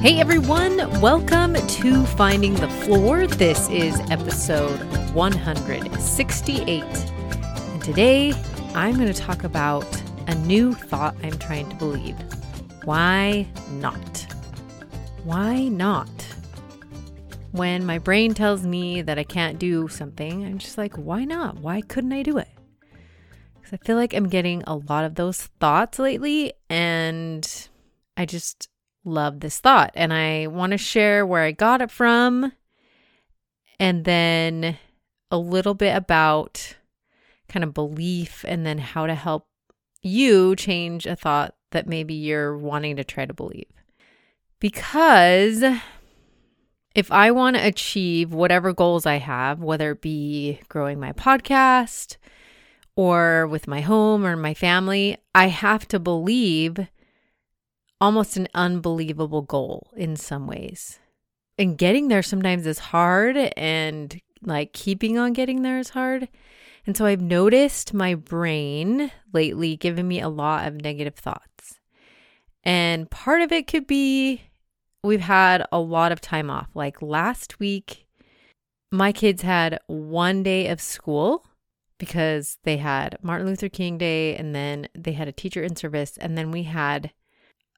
Hey everyone, welcome to Finding the Floor. This is episode 168. And today I'm going to talk about a new thought I'm trying to believe. Why not? Why not? When my brain tells me that I can't do something, I'm just like, why not? Why couldn't I do it? Because I feel like I'm getting a lot of those thoughts lately, and I just love this thought and I want to share where I got it from and then a little bit about kind of belief and then how to help you change a thought that maybe you're wanting to try to believe. Because if I want to achieve whatever goals I have, whether it be growing my podcast or with my home or my family, I have to believe almost an unbelievable goal in some ways. And getting there sometimes is hard, and like keeping on getting there is hard. And so I've noticed my brain lately giving me a lot of negative thoughts. And part of it could be we've had a lot of time off. Like last week, my kids had one day of school because they had Martin Luther King Day and then they had a teacher in service. And then we had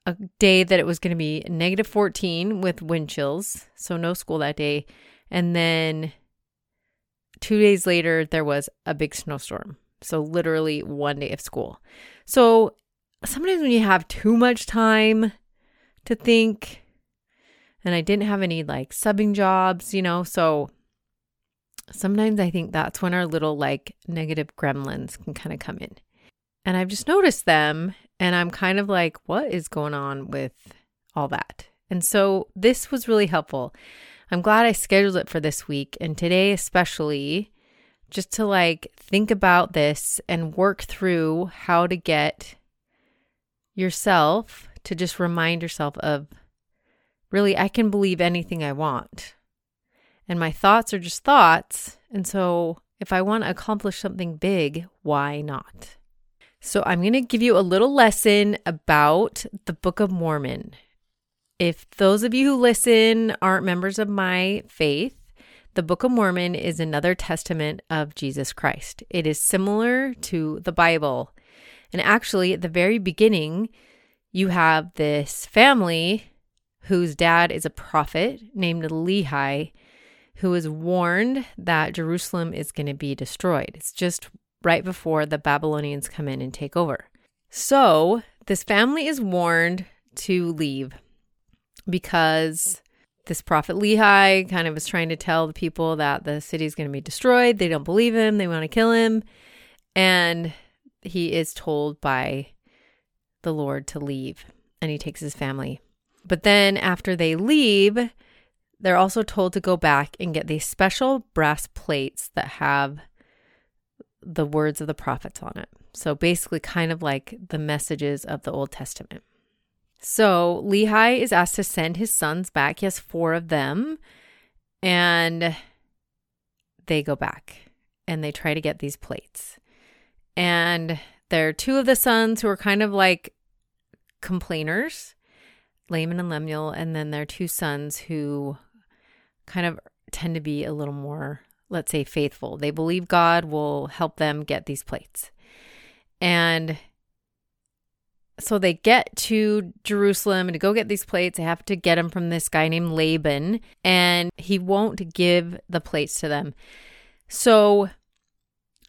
a day that it was going to be negative 14 with wind chills, so no school that day. And then two days later, there was a big snowstorm. So, literally one day of school. So, sometimes when you have too much time to think, and I didn't have any like subbing jobs, you know, so sometimes I think that's when our little like negative gremlins can kind of come in. And I've just noticed them and I'm kind of like, what is going on with all that? And so this was really helpful. I'm glad I scheduled it for this week and today, especially, just to like think about this and work through how to get yourself to just remind yourself of really, I can believe anything I want. And my thoughts are just thoughts. And so if I want to accomplish something big, why not? So, I'm going to give you a little lesson about the Book of Mormon. If those of you who listen aren't members of my faith, the Book of Mormon is another testament of Jesus Christ. It is similar to the Bible. And actually, at the very beginning, you have this family whose dad is a prophet named Lehi, who is warned that Jerusalem is going to be destroyed. It's just right before the Babylonians come in and take over. So, this family is warned to leave because this prophet Lehi kind of is trying to tell the people that the city is going to be destroyed. They don't believe him, they want to kill him. And he is told by the Lord to leave, and he takes his family. But then, after they leave, they're also told to go back and get these special brass plates that have the words of the prophets on it. So basically, kind of like the messages of the Old Testament. So Lehi is asked to send his sons back. He has four of them, and they go back and they try to get these plates. And there are two of the sons who are kind of like complainers, Laman and Lemuel, and then there are two sons who kind of tend to be a little more let's say, faithful. They believe God will help them get these plates. And so they get to Jerusalem and to go get these plates. They have to get them from this guy named Laban, and he won't give the plates to them. So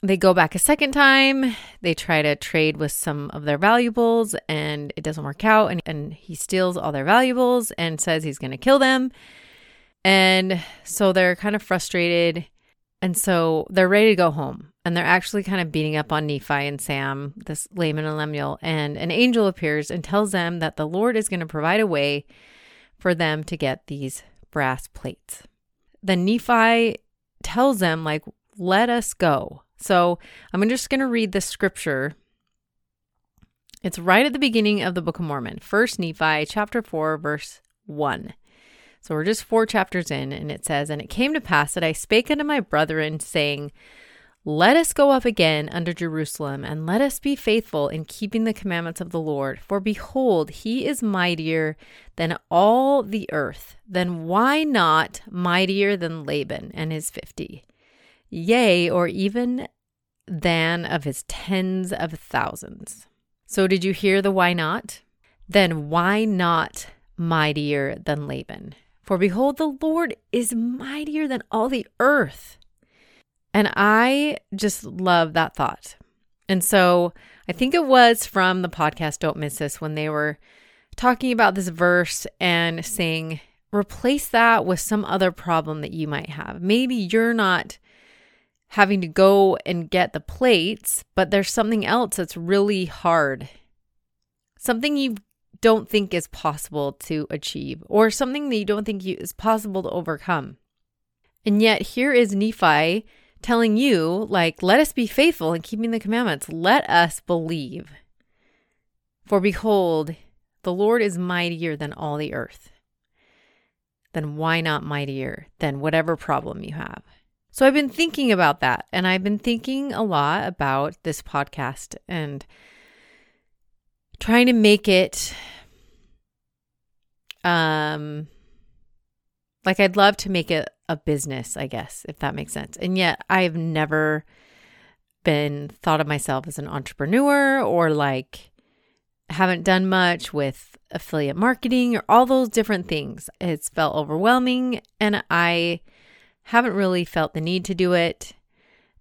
they go back a second time. They try to trade with some of their valuables, and it doesn't work out. And, and he steals all their valuables and says he's going to kill them. And so they're kind of frustrated. And so they're ready to go home. And they're actually kind of beating up on Nephi and Sam, this Laman and Lemuel. And an angel appears and tells them that the Lord is going to provide a way for them to get these brass plates. Then Nephi tells them, like, let us go. So I'm just going to read the scripture. It's right at the beginning of the Book of Mormon, First Nephi chapter 4, verse 1. So we're just four chapters in, and it says, And it came to pass that I spake unto my brethren, saying, let us go up again unto Jerusalem, and let us be faithful in keeping the commandments of the Lord. For behold, he is mightier than all the earth. Then why not mightier than Laban and his fifty? Yea, or even than of his tens of thousands. So, did you hear the why not? Then why not mightier than Laban? For behold, the Lord is mightier than all the earth. And I just love that thought. And so I think it was from the podcast Don't Miss This when they were talking about this verse and saying, replace that with some other problem that you might have. Maybe you're not having to go and get the plates, but there's something else that's really hard. Something you don't think is possible to achieve, or something that you don't think you, is possible to overcome. And yet, here is Nephi telling you, like, let us be faithful in keeping the commandments. Let us believe. For behold, the Lord is mightier than all the earth. Then why not mightier than whatever problem you have? So I've been thinking about that, and I've been thinking a lot about this podcast and trying to make it um like I'd love to make it a business, I guess, if that makes sense. And yet I've never been thought of myself as an entrepreneur or like haven't done much with affiliate marketing or all those different things. It's felt overwhelming and I haven't really felt the need to do it.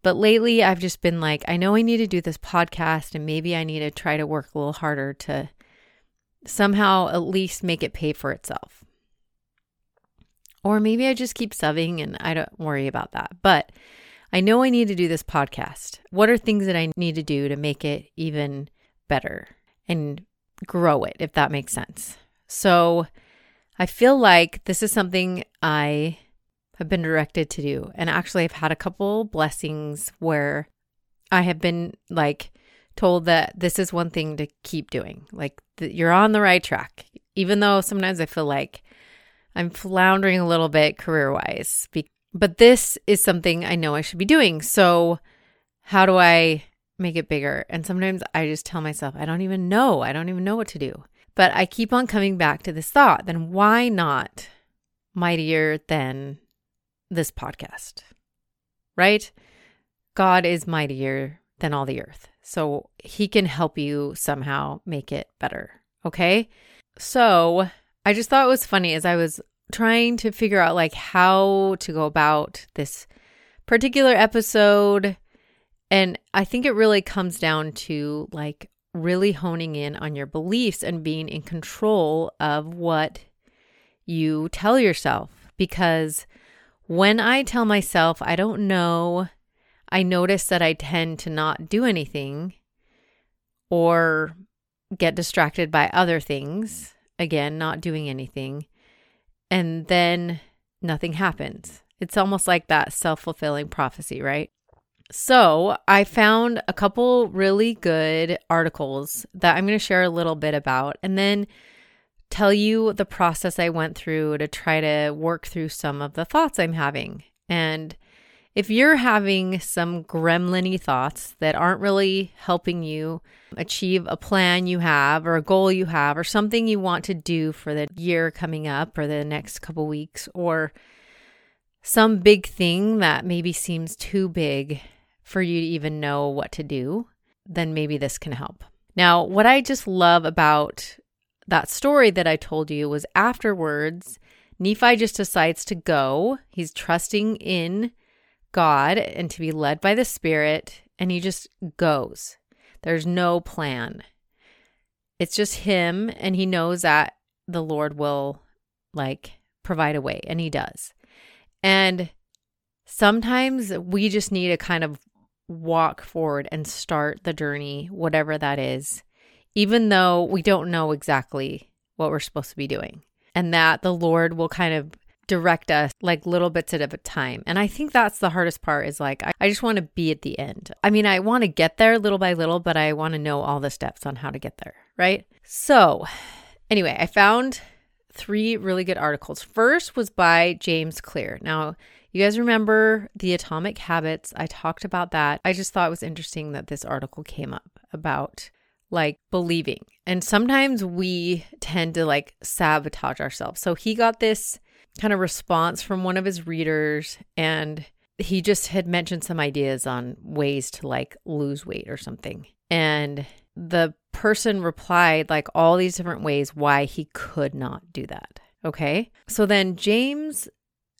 But lately I've just been like, I know I need to do this podcast and maybe I need to try to work a little harder to somehow at least make it pay for itself. Or maybe I just keep subbing and I don't worry about that. But I know I need to do this podcast. What are things that I need to do to make it even better and grow it, if that makes sense? So I feel like this is something I have been directed to do. And actually, I've had a couple blessings where I have been like told that this is one thing to keep doing. Like you're on the right track, even though sometimes I feel like I'm floundering a little bit career wise, but this is something I know I should be doing. So, how do I make it bigger? And sometimes I just tell myself, I don't even know. I don't even know what to do. But I keep on coming back to this thought then why not mightier than this podcast? Right? God is mightier than all the earth. So he can help you somehow make it better. Okay. So I just thought it was funny as I was trying to figure out like how to go about this particular episode and I think it really comes down to like really honing in on your beliefs and being in control of what you tell yourself because when I tell myself I don't know, I notice that I tend to not do anything or get distracted by other things again, not doing anything, and then nothing happens. It's almost like that self fulfilling prophecy, right? So, I found a couple really good articles that I'm going to share a little bit about and then tell you the process I went through to try to work through some of the thoughts I'm having. And if you're having some gremlin thoughts that aren't really helping you achieve a plan you have or a goal you have or something you want to do for the year coming up or the next couple weeks or some big thing that maybe seems too big for you to even know what to do, then maybe this can help. Now, what I just love about that story that I told you was afterwards, Nephi just decides to go. He's trusting in God and to be led by the Spirit, and he just goes. There's no plan. It's just him, and he knows that the Lord will like provide a way, and he does. And sometimes we just need to kind of walk forward and start the journey, whatever that is, even though we don't know exactly what we're supposed to be doing. And that the Lord will kind of direct us like little bits at a time. And I think that's the hardest part is like, I, just want to be at the end. I mean, I want to get there little by little, but I want to know all the steps on how to get there. Right. So, anyway, I found three really good articles. First was by James Clear. Now, you guys remember the atomic habits? I talked about that. I just thought it was interesting that this article came up about like believing. And sometimes we tend to like sabotage ourselves. So he got this kind of response from one of his readers and he just had mentioned some ideas on ways to like lose weight or something. And the person replied like all these different ways why he could not do that. Okay. So then James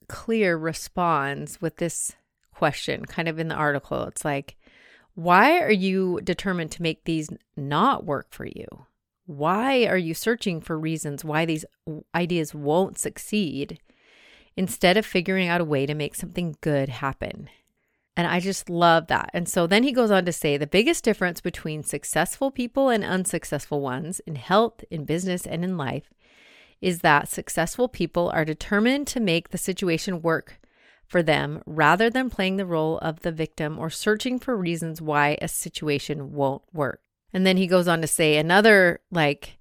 Clear responds with this question kind of in the article. It's like, why are you determined to make these not work for you? Why are you searching for reasons why these ideas won't succeed instead of figuring out a way to make something good happen? And I just love that. And so then he goes on to say the biggest difference between successful people and unsuccessful ones in health, in business, and in life is that successful people are determined to make the situation work for them rather than playing the role of the victim or searching for reasons why a situation won't work. And then he goes on to say another like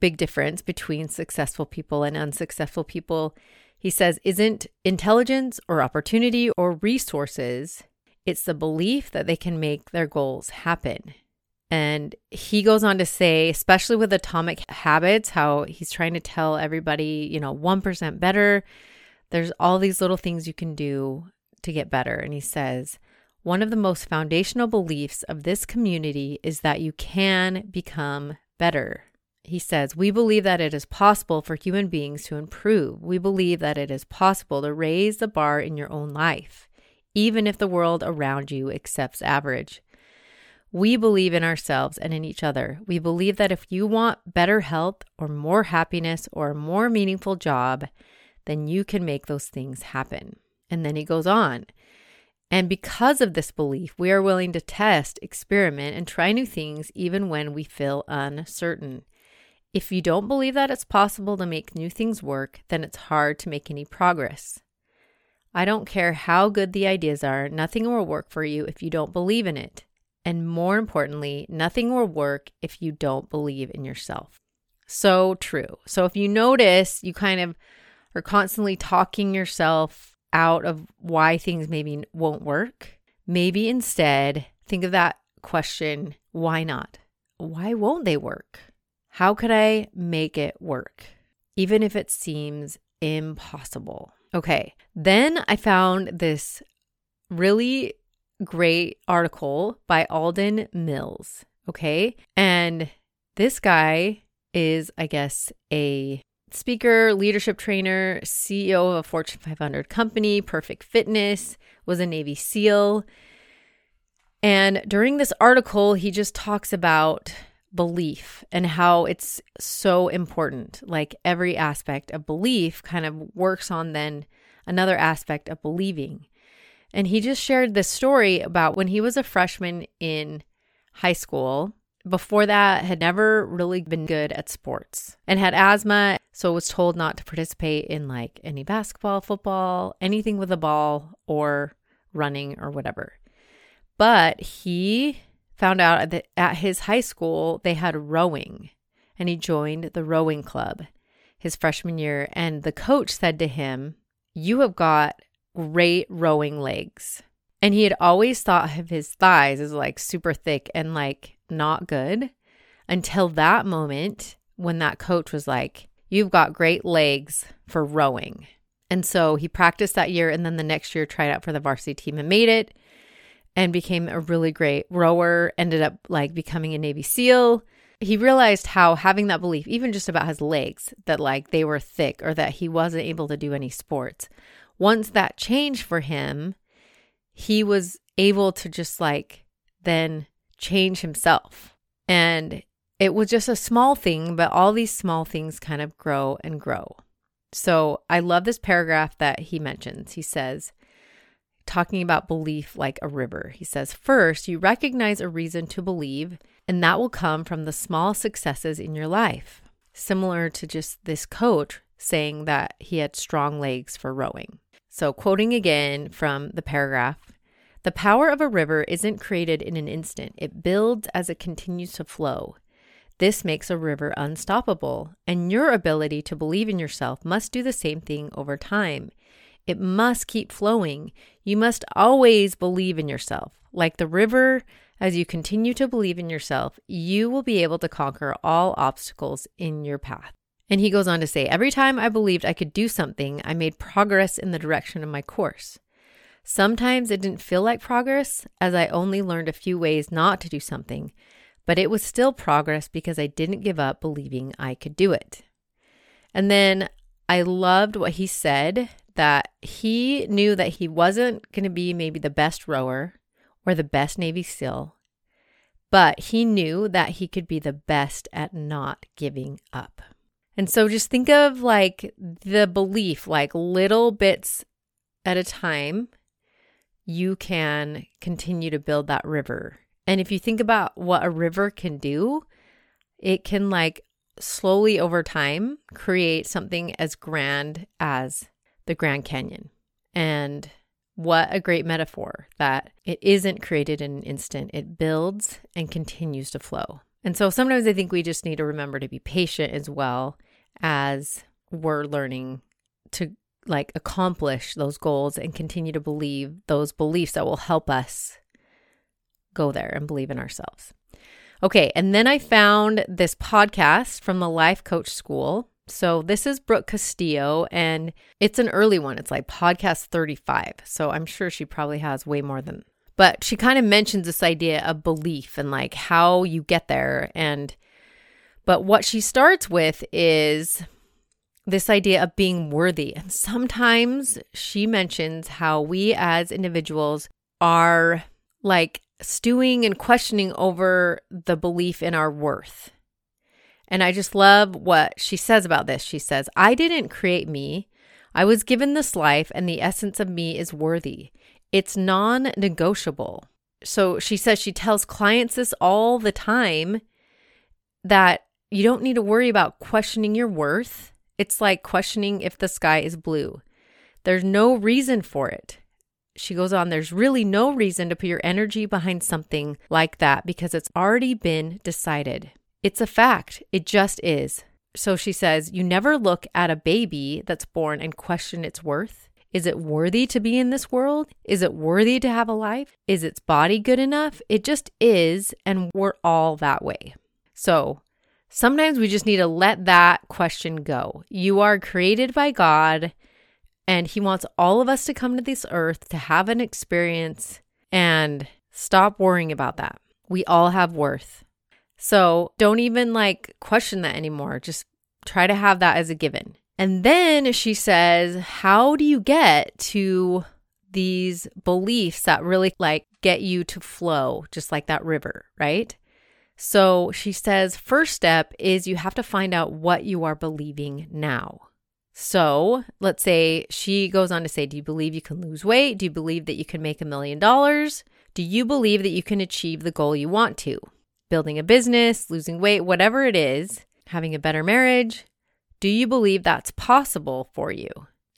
big difference between successful people and unsuccessful people he says, isn't intelligence or opportunity or resources, it's the belief that they can make their goals happen. And he goes on to say, especially with atomic habits, how he's trying to tell everybody, you know, 1% better. There's all these little things you can do to get better. And he says, one of the most foundational beliefs of this community is that you can become better. He says, We believe that it is possible for human beings to improve. We believe that it is possible to raise the bar in your own life, even if the world around you accepts average. We believe in ourselves and in each other. We believe that if you want better health or more happiness or a more meaningful job, then you can make those things happen. And then he goes on. And because of this belief, we are willing to test, experiment, and try new things even when we feel uncertain. If you don't believe that it's possible to make new things work, then it's hard to make any progress. I don't care how good the ideas are, nothing will work for you if you don't believe in it. And more importantly, nothing will work if you don't believe in yourself. So true. So if you notice, you kind of are constantly talking yourself out of why things maybe won't work, maybe instead think of that question why not? Why won't they work? How could I make it work, even if it seems impossible? Okay, then I found this really great article by Alden Mills. Okay, and this guy is, I guess, a speaker, leadership trainer, CEO of a Fortune 500 company, Perfect Fitness, was a Navy SEAL. And during this article, he just talks about belief and how it's so important. Like every aspect of belief kind of works on then another aspect of believing. And he just shared this story about when he was a freshman in high school. Before that, had never really been good at sports and had asthma, so was told not to participate in like any basketball, football, anything with a ball or running or whatever. But he found out that at his high school they had rowing and he joined the rowing club his freshman year and the coach said to him you have got great rowing legs and he had always thought of his thighs as like super thick and like not good until that moment when that coach was like you've got great legs for rowing and so he practiced that year and then the next year tried out for the varsity team and made it and became a really great rower, ended up like becoming a Navy SEAL. He realized how having that belief, even just about his legs, that like they were thick or that he wasn't able to do any sports, once that changed for him, he was able to just like then change himself. And it was just a small thing, but all these small things kind of grow and grow. So I love this paragraph that he mentions. He says, talking about belief like a river. He says, First, you recognize a reason to believe, and that will come from the small successes in your life. Similar to just this coach saying that he had strong legs for rowing. So, quoting again from the paragraph the power of a river isn't created in an instant, it builds as it continues to flow. This makes a river unstoppable, and your ability to believe in yourself must do the same thing over time. It must keep flowing. You must always believe in yourself. Like the river, as you continue to believe in yourself, you will be able to conquer all obstacles in your path. And he goes on to say, Every time I believed I could do something, I made progress in the direction of my course. Sometimes it didn't feel like progress, as I only learned a few ways not to do something, but it was still progress because I didn't give up believing I could do it. And then I loved what he said that he knew that he wasn't going to be maybe the best rower or the best Navy SEAL, but he knew that he could be the best at not giving up. And so just think of like the belief, like little bits at a time, you can continue to build that river. And if you think about what a river can do, it can like slowly over time create something as grand as the Grand Canyon. And what a great metaphor that it isn't created in an instant, it builds and continues to flow. And so sometimes I think we just need to remember to be patient as well as we're learning to like accomplish those goals and continue to believe those beliefs that will help us go there and believe in ourselves. Okay, and then I found this podcast from the Life Coach School. So this is Brooke Castillo, and it's an early one. It's like podcast 35. So I'm sure she probably has way more than, but she kind of mentions this idea of belief and like how you get there. And, but what she starts with is this idea of being worthy. And sometimes she mentions how we as individuals are like stewing and questioning over the belief in our worth. And I just love what she says about this. She says, I didn't create me. I was given this life, and the essence of me is worthy. It's non negotiable. So she says she tells clients this all the time that you don't need to worry about questioning your worth. It's like questioning if the sky is blue. There's no reason for it she goes on, there's really no reason to put your energy behind something like that because it's already been decided. It's a fact, it just is. So she says, You never look at a baby that's born and question its worth. Is it worthy to be in this world? Is it worthy to have a life? Is its body good enough? It just is, and we're all that way. So sometimes we just need to let that question go. You are created by God and he wants all of us to come to this earth to have an experience and stop worrying about that. We all have worth. So don't even like question that anymore. Just try to have that as a given. And then she says, How do you get to these beliefs that really like get you to flow, just like that river, right? So she says, First step is you have to find out what you are believing now. So let's say she goes on to say, Do you believe you can lose weight? Do you believe that you can make a million dollars? Do you believe that you can achieve the goal you want to? Building a business, losing weight, whatever it is, having a better marriage. Do you believe that's possible for you?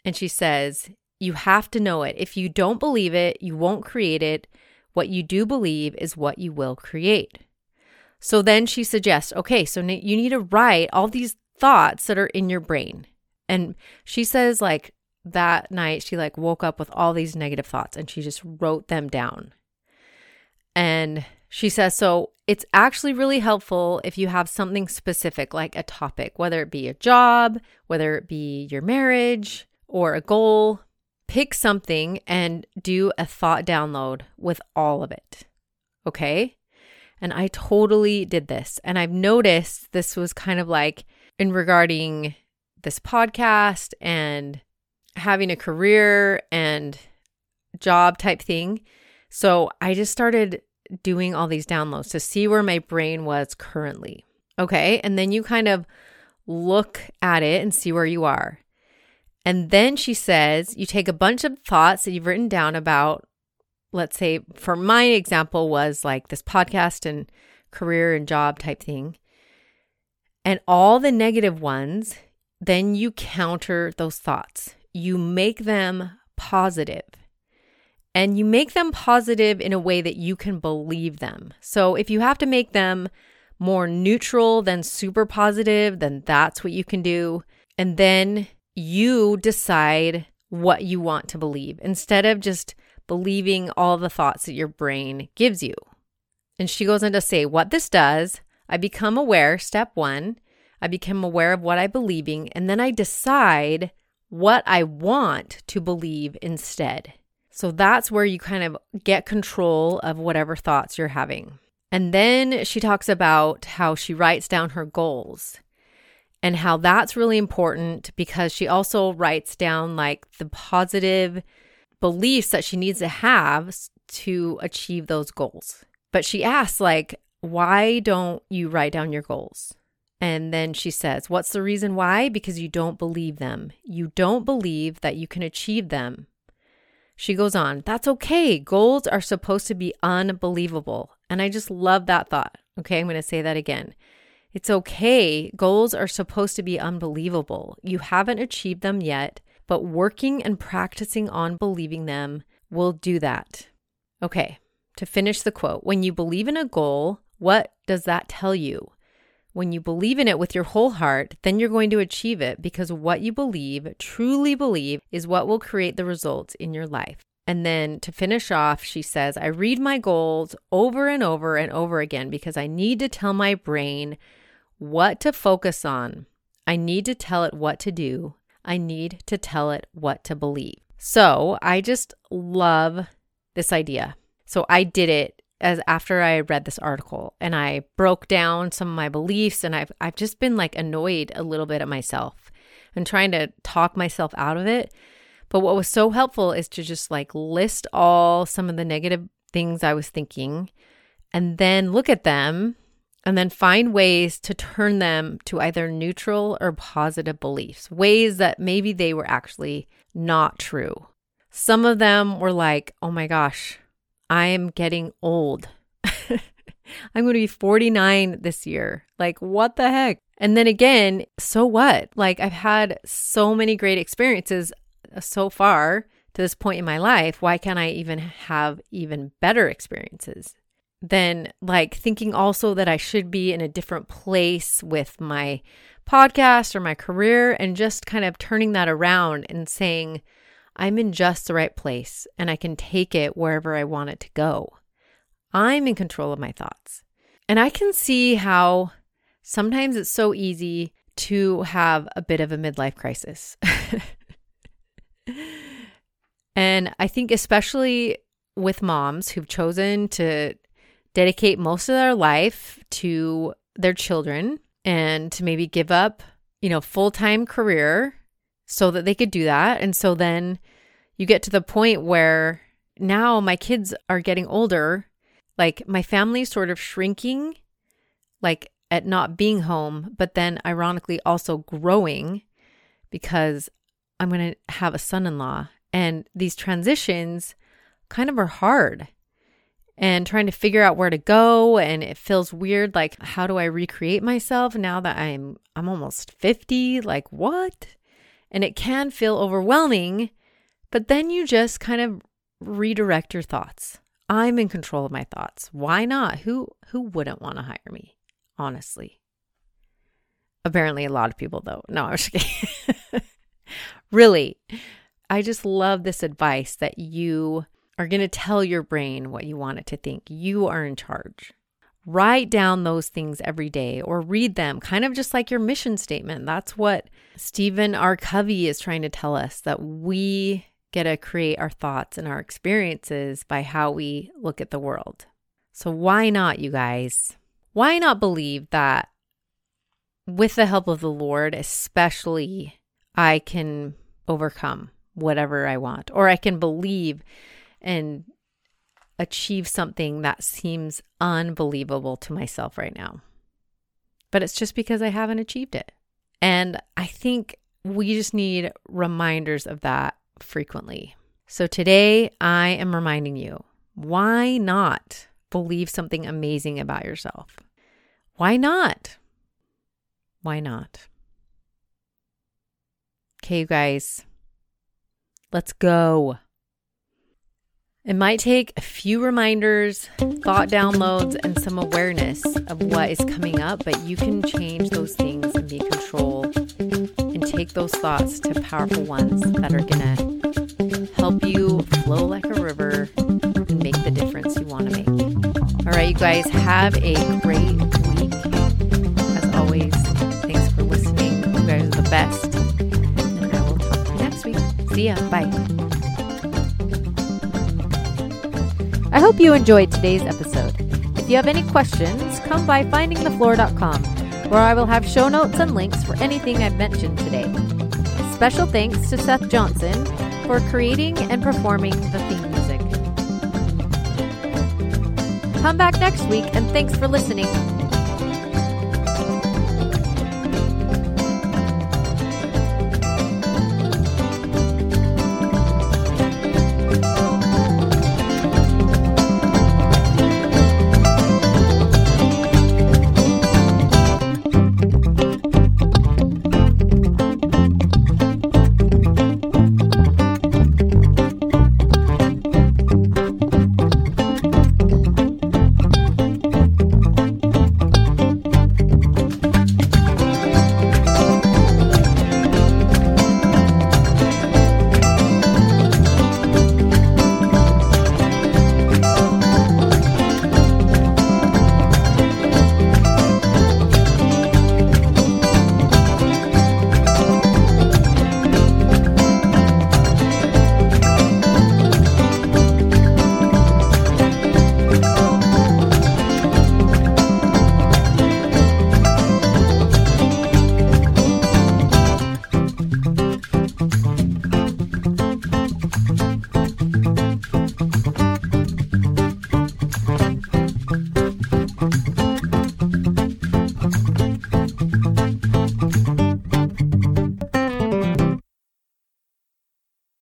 And she says, You have to know it. If you don't believe it, you won't create it. What you do believe is what you will create. So then she suggests, okay, so you need to write all these thoughts that are in your brain. And she says like that night she like woke up with all these negative thoughts and she just wrote them down. And she says so it's actually really helpful if you have something specific like a topic, whether it be a job, whether it be your marriage or a goal, pick something and do a thought download with all of it. Okay? And I totally did this. And I've noticed this was kind of like in regarding this podcast and having a career and job type thing. So I just started doing all these downloads to see where my brain was currently. Okay. And then you kind of look at it and see where you are. And then she says you take a bunch of thoughts that you've written down about, let's say, for my example, was like this podcast and career and job type thing. And all the negative ones then you counter those thoughts. You make them positive. And you make them positive in a way that you can believe them. So if you have to make them more neutral than super positive, then that's what you can do. And then you decide what you want to believe instead of just believing all the thoughts that your brain gives you. And she goes on to say, What this does, I become aware, step one, I become aware of what I'm believing, and then I decide what I want to believe instead. So that's where you kind of get control of whatever thoughts you're having. And then she talks about how she writes down her goals and how that's really important because she also writes down like the positive beliefs that she needs to have to achieve those goals. But she asks, like, why don't you write down your goals? And then she says, What's the reason why? Because you don't believe them. You don't believe that you can achieve them. She goes on, That's okay. Goals are supposed to be unbelievable. And I just love that thought. Okay, I'm going to say that again. It's okay. Goals are supposed to be unbelievable. You haven't achieved them yet, but working and practicing on believing them will do that. Okay, to finish the quote, when you believe in a goal, what does that tell you? When you believe in it with your whole heart, then you're going to achieve it because what you believe, truly believe, is what will create the results in your life. And then to finish off, she says, I read my goals over and over and over again because I need to tell my brain what to focus on. I need to tell it what to do. I need to tell it what to believe. So I just love this idea. So I did it as after I read this article and I broke down some of my beliefs and I've I've just been like annoyed a little bit at myself and trying to talk myself out of it. But what was so helpful is to just like list all some of the negative things I was thinking and then look at them and then find ways to turn them to either neutral or positive beliefs, ways that maybe they were actually not true. Some of them were like, oh my gosh, I am getting old. I'm going to be 49 this year. Like, what the heck? And then again, so what? Like, I've had so many great experiences uh, so far to this point in my life. Why can't I even have even better experiences? then like thinking also that I should be in a different place with my podcast or my career and just kind of turning that around and saying, I'm in just the right place and I can take it wherever I want it to go. I'm in control of my thoughts. And I can see how sometimes it's so easy to have a bit of a midlife crisis. and I think, especially with moms who've chosen to dedicate most of their life to their children and to maybe give up, you know, full-time career so that they could do that. And so then you get to the point where now my kids are getting older, like my family's sort of shrinking like at not being home, but then ironically also growing because I'm going to have a son-in-law. And these transitions kind of are hard and trying to figure out where to go. And it feels weird like how do I recreate myself now that I'm I'm almost 50 like what and it can feel overwhelming but then you just kind of redirect your thoughts. I'm in control of my thoughts. Why not? Who who wouldn't want to hire me? Honestly. Apparently a lot of people though. No I'm just kidding. Really I just love this advice that you are going to tell your brain what you want it to think. You are in charge. Write down those things every day or read them, kind of just like your mission statement. That's what Stephen R. Covey is trying to tell us that we get to create our thoughts and our experiences by how we look at the world. So, why not, you guys? Why not believe that with the help of the Lord, especially, I can overcome whatever I want, or I can believe and achieve something that seems unbelievable to myself right now. But it's just because I haven't achieved it. And I think we just need reminders of that frequently. So today I am reminding you why not believe something amazing about yourself? Why not? Why not? Okay, you guys, let's go. It might take a few reminders, thought downloads, and some awareness of what is coming up, but you can change those things and be in control and take those thoughts to powerful ones that are going to help you flow like a river and make the difference you want to make. All right, you guys, have a great week. As always, thanks for listening. You guys are the best. And I will talk to you next week. See ya. Bye. I hope you enjoyed today's episode. If you have any questions, come by findingthefloor.com, where I will have show notes and links for anything I've mentioned today. Special thanks to Seth Johnson for creating and performing the theme music. Come back next week, and thanks for listening.